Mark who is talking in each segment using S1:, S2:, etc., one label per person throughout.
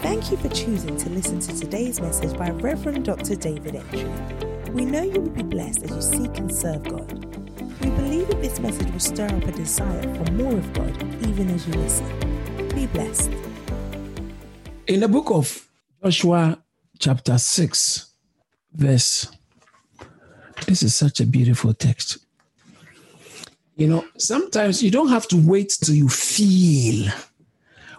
S1: Thank you for choosing to listen to today's message by Reverend Dr. David Entry. We know you will be blessed as you seek and serve God. We believe that this message will stir up a desire for more of God even as you listen. Be blessed.
S2: In the book of Joshua, chapter 6, verse, this is such a beautiful text. You know, sometimes you don't have to wait till you feel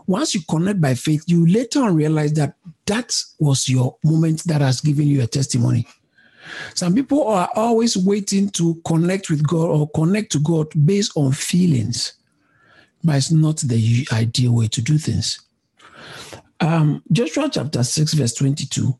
S2: once you connect by faith, you later on realize that that was your moment that has given you a testimony. Some people are always waiting to connect with God or connect to God based on feelings, but it's not the ideal way to do things. Um, Joshua chapter 6, verse 22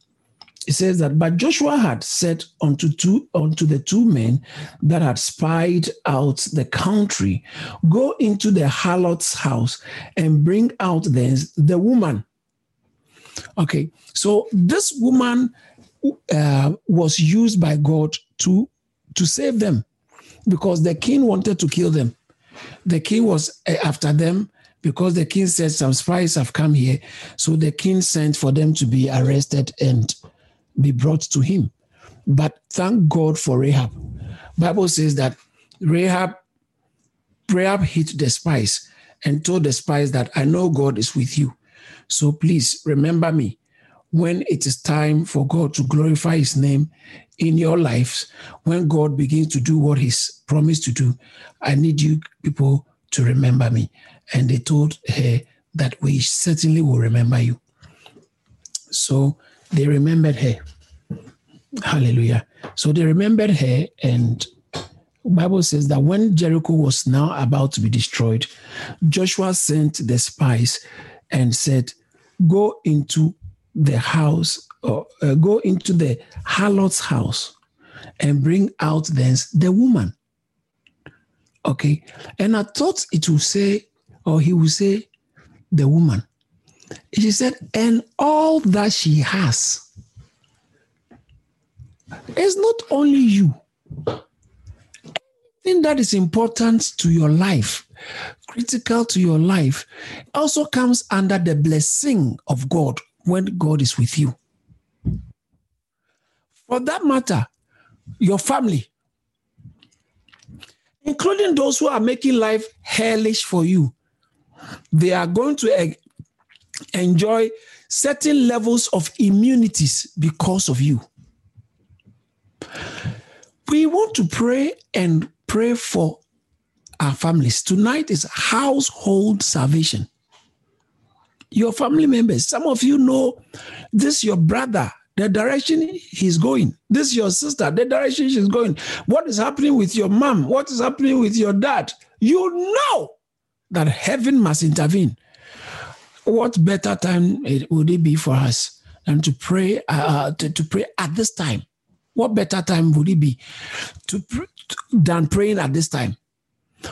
S2: it says that, but Joshua had said unto two unto the two men that had spied out the country, go into the harlot's house and bring out thence the woman. Okay, so this woman uh, was used by God to to save them because the king wanted to kill them. The king was uh, after them because the king said some spies have come here. So the king sent for them to be arrested and be brought to him. But thank God for Rahab. Bible says that Rahab, Rahab hit the spies and told the spies that I know God is with you. So please remember me when it is time for God to glorify his name in your lives, when God begins to do what he's promised to do, I need you people to remember me. And they told her that we certainly will remember you. So they remembered her. Hallelujah. So they remembered her, and Bible says that when Jericho was now about to be destroyed, Joshua sent the spies and said, "Go into the house, or uh, go into the harlot's house, and bring out thence the woman." Okay, and I thought it would say, or he would say, the woman. She said, and all that she has. It's not only you. Anything that is important to your life, critical to your life, also comes under the blessing of God when God is with you. For that matter, your family, including those who are making life hellish for you, they are going to enjoy certain levels of immunities because of you. We want to pray and pray for our families. Tonight is household salvation. Your family members, some of you know this your brother, the direction he's going. This your sister, the direction she's going. What is happening with your mom? What is happening with your dad? You know that heaven must intervene what better time would it be for us than to pray uh, to, to pray at this time? What better time would it be to than praying at this time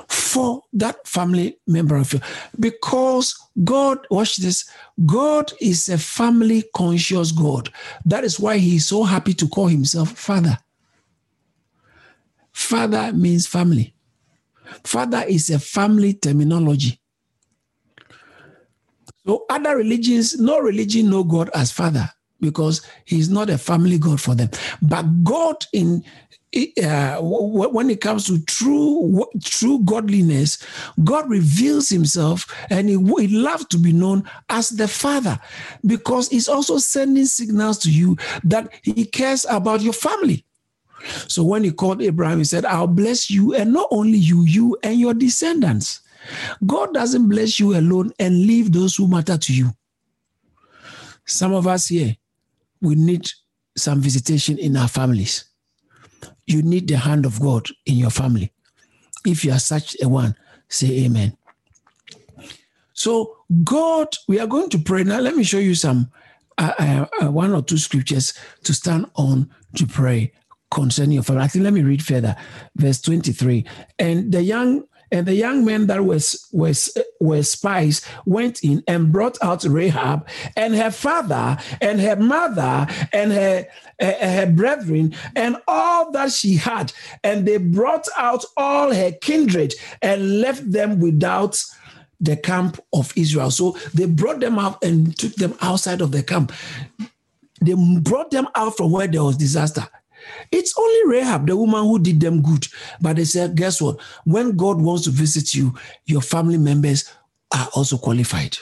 S2: for that family member of you? Because God, watch this. God is a family conscious God. That is why He is so happy to call Himself Father. Father means family. Father is a family terminology. So other religions, no religion no God as Father because He's not a family God for them. But God in uh, when it comes to true true godliness, God reveals Himself, and He, he loves to be known as the Father, because He's also sending signals to you that He cares about your family. So when He called Abraham, He said, "I'll bless you, and not only you, you and your descendants." God doesn't bless you alone and leave those who matter to you. Some of us here, we need some visitation in our families. You need the hand of God in your family. If you are such a one, say amen. So, God, we are going to pray now. Let me show you some uh, uh, uh, one or two scriptures to stand on to pray concerning your family. I think let me read further, verse 23. And the young and the young men that was was were spies went in and brought out Rahab and her father and her mother and her uh, her brethren and all that she had, and they brought out all her kindred and left them without the camp of Israel. So they brought them out and took them outside of the camp. They brought them out from where there was disaster. It's only Rahab, the woman who did them good. But they said, guess what? When God wants to visit you, your family members are also qualified.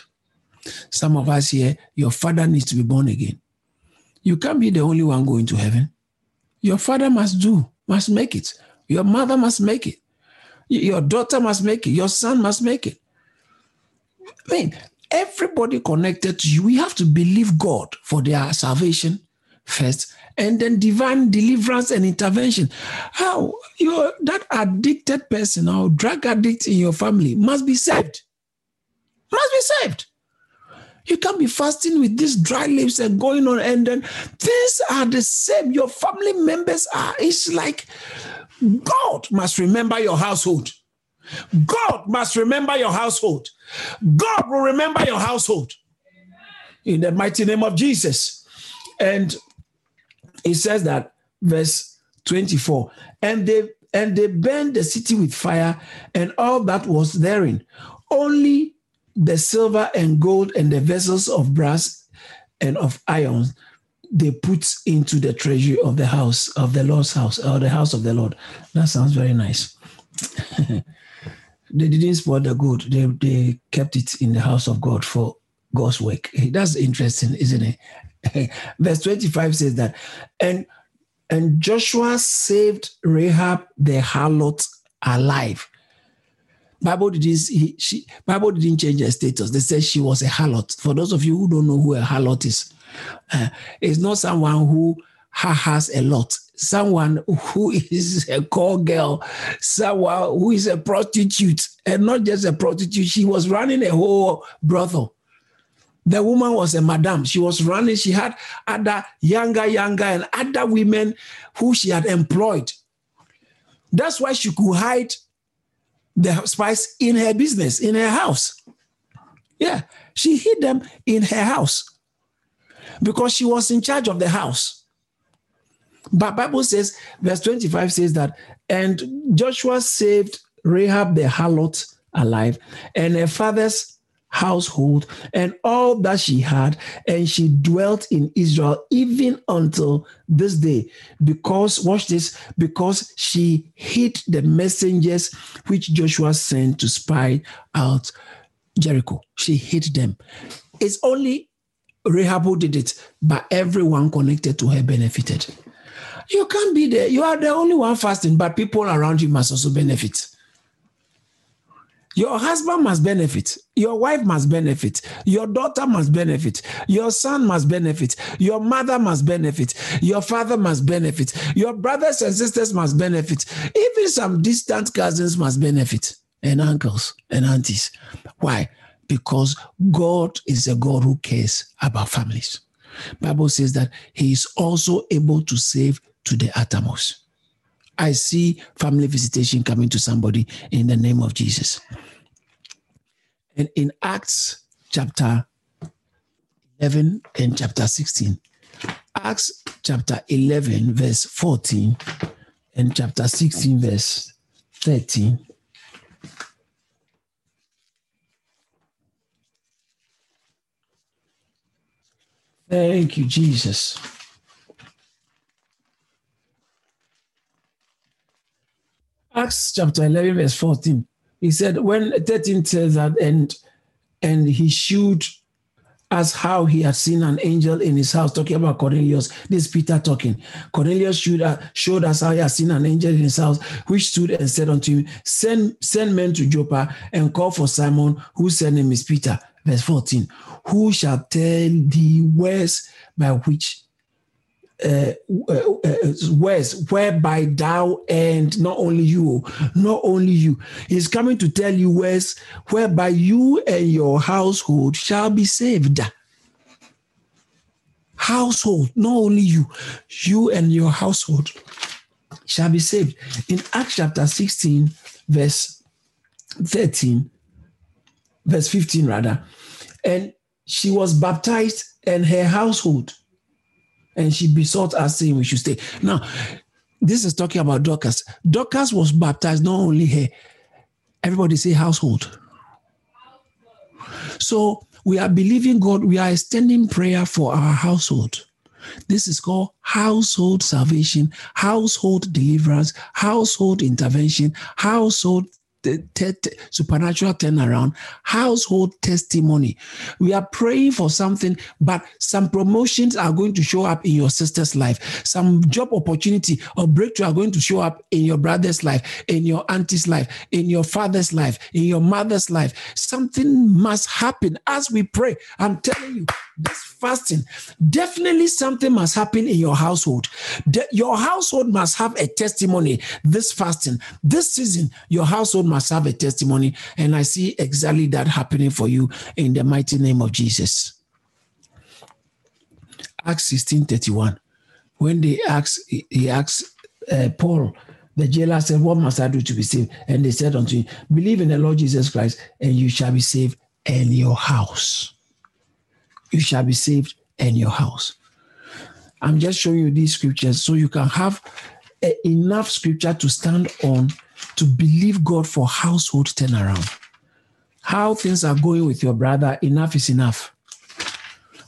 S2: Some of us here, your father needs to be born again. You can't be the only one going to heaven. Your father must do, must make it. Your mother must make it. Your daughter must make it. Your son must make it. I mean, everybody connected to you, we have to believe God for their salvation first, and then divine deliverance and intervention. How you that addicted person or drug addict in your family must be saved. Must be saved. You can't be fasting with these dry lips and going on, and then things are the same. Your family members are. It's like God must remember your household. God must remember your household. God will remember your household. In the mighty name of Jesus. And it says that, verse 24, and they and they burned the city with fire and all that was therein. Only the silver and gold and the vessels of brass and of iron they put into the treasury of the house of the Lord's house or the house of the Lord. That sounds very nice. they didn't spoil the gold. They, they kept it in the house of God for God's work. That's interesting, isn't it? Verse 25 says that, and and Joshua saved Rahab the harlot alive. Bible didn't he, she Bible didn't change her status. They said she was a harlot. For those of you who don't know who a harlot is, uh, it's not someone who has a lot. Someone who is a call girl, someone who is a prostitute, and not just a prostitute. She was running a whole brothel. The woman was a madam. She was running. She had other younger, younger, and other women who she had employed. That's why she could hide the spice in her business, in her house. Yeah, she hid them in her house because she was in charge of the house. But Bible says, verse 25 says that, and Joshua saved Rahab the harlot alive, and her father's household and all that she had, and she dwelt in Israel even until this day. Because, watch this, because she hid the messengers which Joshua sent to spy out Jericho. She hid them. It's only Rahab who did it, but everyone connected to her benefited. You can't be there. You are the only one fasting, but people around you must also benefit. Your husband must benefit. Your wife must benefit. Your daughter must benefit. Your son must benefit. Your mother must benefit. Your father must benefit. Your brothers and sisters must benefit. Even some distant cousins must benefit, and uncles and aunties. Why? Because God is a God who cares about families. Bible says that He is also able to save to the uttermost. I see family visitation coming to somebody in the name of Jesus. And in Acts chapter 11 and chapter 16, Acts chapter 11, verse 14, and chapter 16, verse 13. Thank you, Jesus. Acts chapter 11, verse 14. He said, when 13 says that, and and he showed us how he had seen an angel in his house, talking about Cornelius. This Peter talking. Cornelius showed, uh, showed us how he had seen an angel in his house, which stood and said unto him, Send, send men to Joppa and call for Simon, whose name is Peter. Verse 14. Who shall tell thee words by which uh, uh, uh, uh words whereby thou and not only you, oh, not only you, he's coming to tell you words whereby you and your household shall be saved. Household, not only you, you and your household shall be saved. In Acts chapter 16, verse 13, verse 15, rather, and she was baptized and her household and she besought us, saying we should stay. Now, this is talking about Dorcas. Dorcas was baptized, not only her, everybody say household. So we are believing God, we are extending prayer for our household. This is called household salvation, household deliverance, household intervention, household supernatural turnaround, household testimony. We are praying for something, but some promotions are going to show up in your sister's life. Some job opportunity or breakthrough are going to show up in your brother's life, in your auntie's life, in your father's life, in your mother's life. Something must happen as we pray. I'm telling you, this fasting, definitely something must happen in your household. De- your household must have a testimony this fasting. This season, your household must have a testimony. And I see exactly that happening for you in the mighty name of Jesus. Acts 16 31. When they asked, he asked uh, Paul, the jailer said, What must I do to be saved? And they said unto him, Believe in the Lord Jesus Christ, and you shall be saved and your house you shall be saved and your house. I'm just showing you these scriptures so you can have enough scripture to stand on to believe God for household turnaround. How things are going with your brother, enough is enough.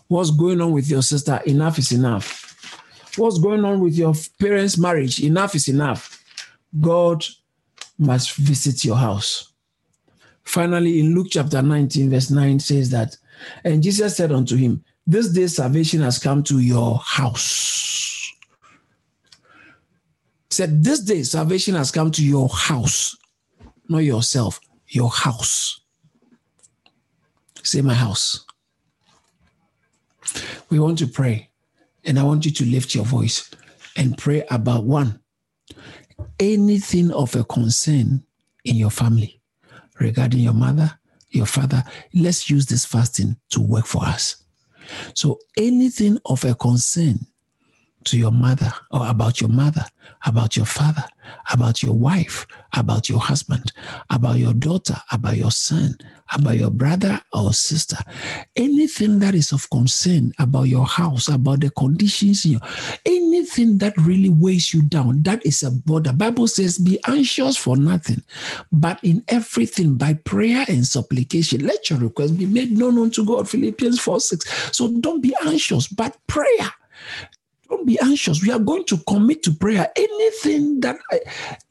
S2: What's going on with your sister, enough is enough. What's going on with your parents' marriage, enough is enough. God must visit your house. Finally, in Luke chapter 19, verse 9 says that and Jesus said unto him, This day salvation has come to your house. Said, This day salvation has come to your house, not yourself, your house. Say, My house. We want to pray, and I want you to lift your voice and pray about one anything of a concern in your family regarding your mother, your father, let's use this fasting to work for us. So anything of a concern to your mother or about your mother, about your father, about your wife, about your husband, about your daughter, about your son, about your brother or sister, anything that is of concern about your house, about the conditions in your, anything that really weighs you down, that is a border. Bible says, be anxious for nothing, but in everything by prayer and supplication, let your request be made known unto God. Philippians 4 6. So don't be anxious, but prayer be anxious. We are going to commit to prayer. Anything that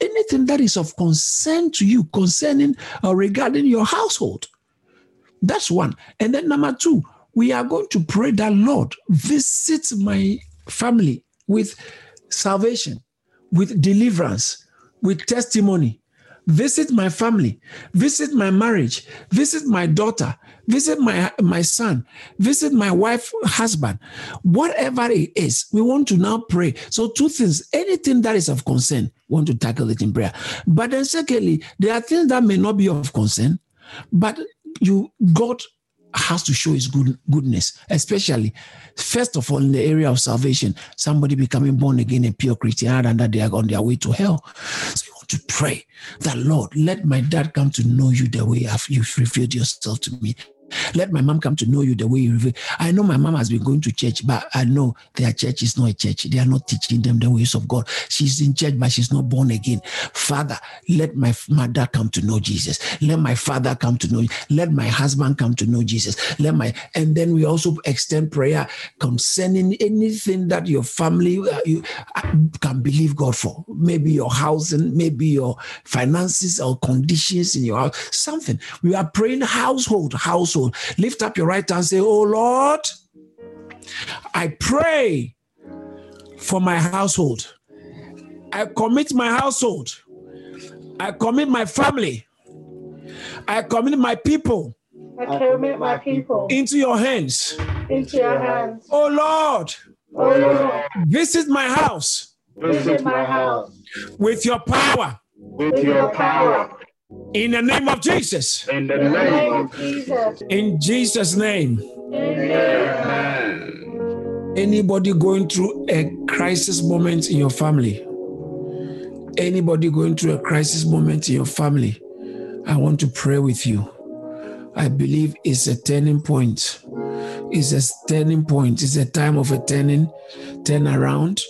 S2: anything that is of concern to you concerning or uh, regarding your household. That's one. And then number two, we are going to pray that Lord visit my family with salvation, with deliverance, with testimony, visit my family, visit my marriage, visit my daughter, visit my, my son, visit my wife, husband, whatever it is, we want to now pray. So, two things anything that is of concern, want to tackle it in prayer. But then, secondly, there are things that may not be of concern, but you, God has to show his good, goodness, especially, first of all, in the area of salvation, somebody becoming born again a pure Christian and that they are on their way to hell. So we want to pray that, Lord, let my dad come to know you the way you've revealed yourself to me. Let my mom come to know you the way you reveal. I know my mom has been going to church, but I know their church is not a church. They are not teaching them the ways of God. She's in church, but she's not born again. Father, let my mother come to know Jesus. Let my father come to know. You. Let my husband come to know Jesus. Let my and then we also extend prayer concerning anything that your family uh, you uh, can believe God for. Maybe your housing, maybe your finances or conditions in your house. Something we are praying household, household household. Lift up your right hand say, Oh Lord, I pray for my household. I commit my household. I commit my family. I commit my people.
S3: I commit my people
S2: into your hands.
S3: Into your hands.
S2: Oh Lord.
S3: Oh Lord.
S2: Visit my house.
S3: Visit my house.
S2: With your power.
S3: With your power.
S2: In the name of Jesus.
S3: In the name of Jesus.
S2: In Jesus' name.
S3: Amen.
S2: Anybody going through a crisis moment in your family? Anybody going through a crisis moment in your family? I want to pray with you. I believe it's a turning point. It's a turning point. It's a time of a turning, turn around.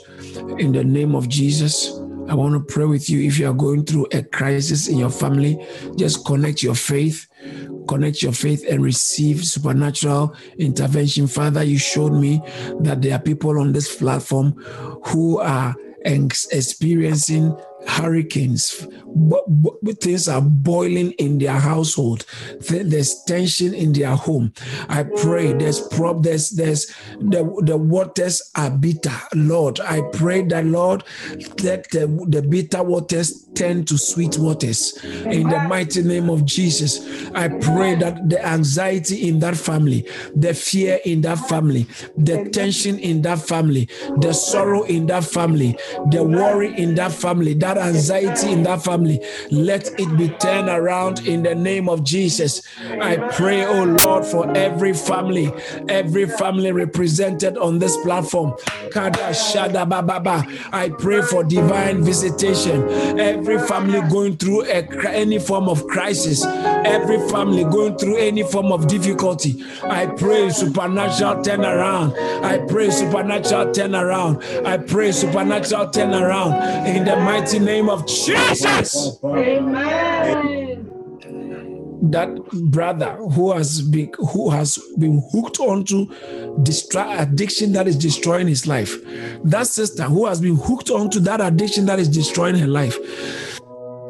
S2: In the name of Jesus, I want to pray with you. If you are going through a crisis in your family, just connect your faith Connect your faith and receive supernatural intervention. Father, you showed me that there are people on this platform who are experiencing hurricanes. Things are boiling in their household. Th- There's tension in their home. I pray there's prob there's there's the, the waters are bitter. Lord, I pray that Lord let the, the bitter waters turn to sweet waters in the mighty name of Jesus. I pray that the anxiety in that family, the fear in that family, the tension in that family, the sorrow in that family, the worry in that family, that anxiety in that family, let it be turned around in the name of Jesus. I pray, oh Lord, for every family, every family represented on this platform. I pray for divine visitation. Every family going through a, any form of crisis, every family going through any form of difficulty. I pray supernatural turnaround. I pray supernatural turnaround. I pray supernatural turnaround in the mighty name of Jesus.
S3: Amen.
S2: that brother who has been who has been hooked onto destroy addiction that is destroying his life that sister who has been hooked onto that addiction that is destroying her life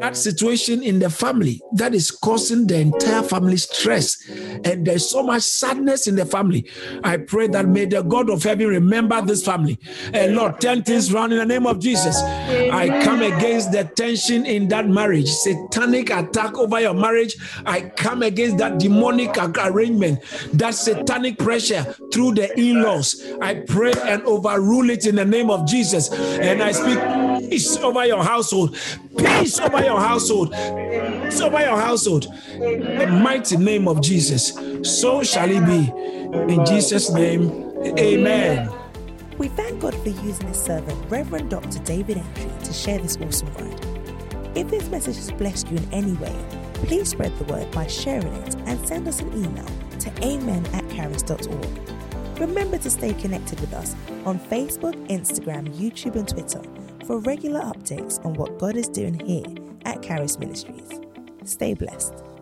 S2: that situation in the family that is causing the entire family stress and there's so much sadness in the family. I pray that may the god of heaven remember this family. And lord turn things around in the name of jesus. I come against the tension in that marriage satanic attack over your marriage. I come against that demonic arrangement that satanic pressure through the in-laws. I pray and overrule it in the name of jesus. And i speak peace over your household peace over your household peace over your household in the mighty name of jesus so shall it be in jesus name amen
S1: We thank God for using his servant, Reverend Dr. David Entry, to share this awesome word. If this message has blessed you in any way, please spread the word by sharing it and send us an email to amen at caris.org. Remember to stay connected with us on Facebook, Instagram, YouTube, and Twitter for regular updates on what God is doing here at Caris Ministries. Stay blessed.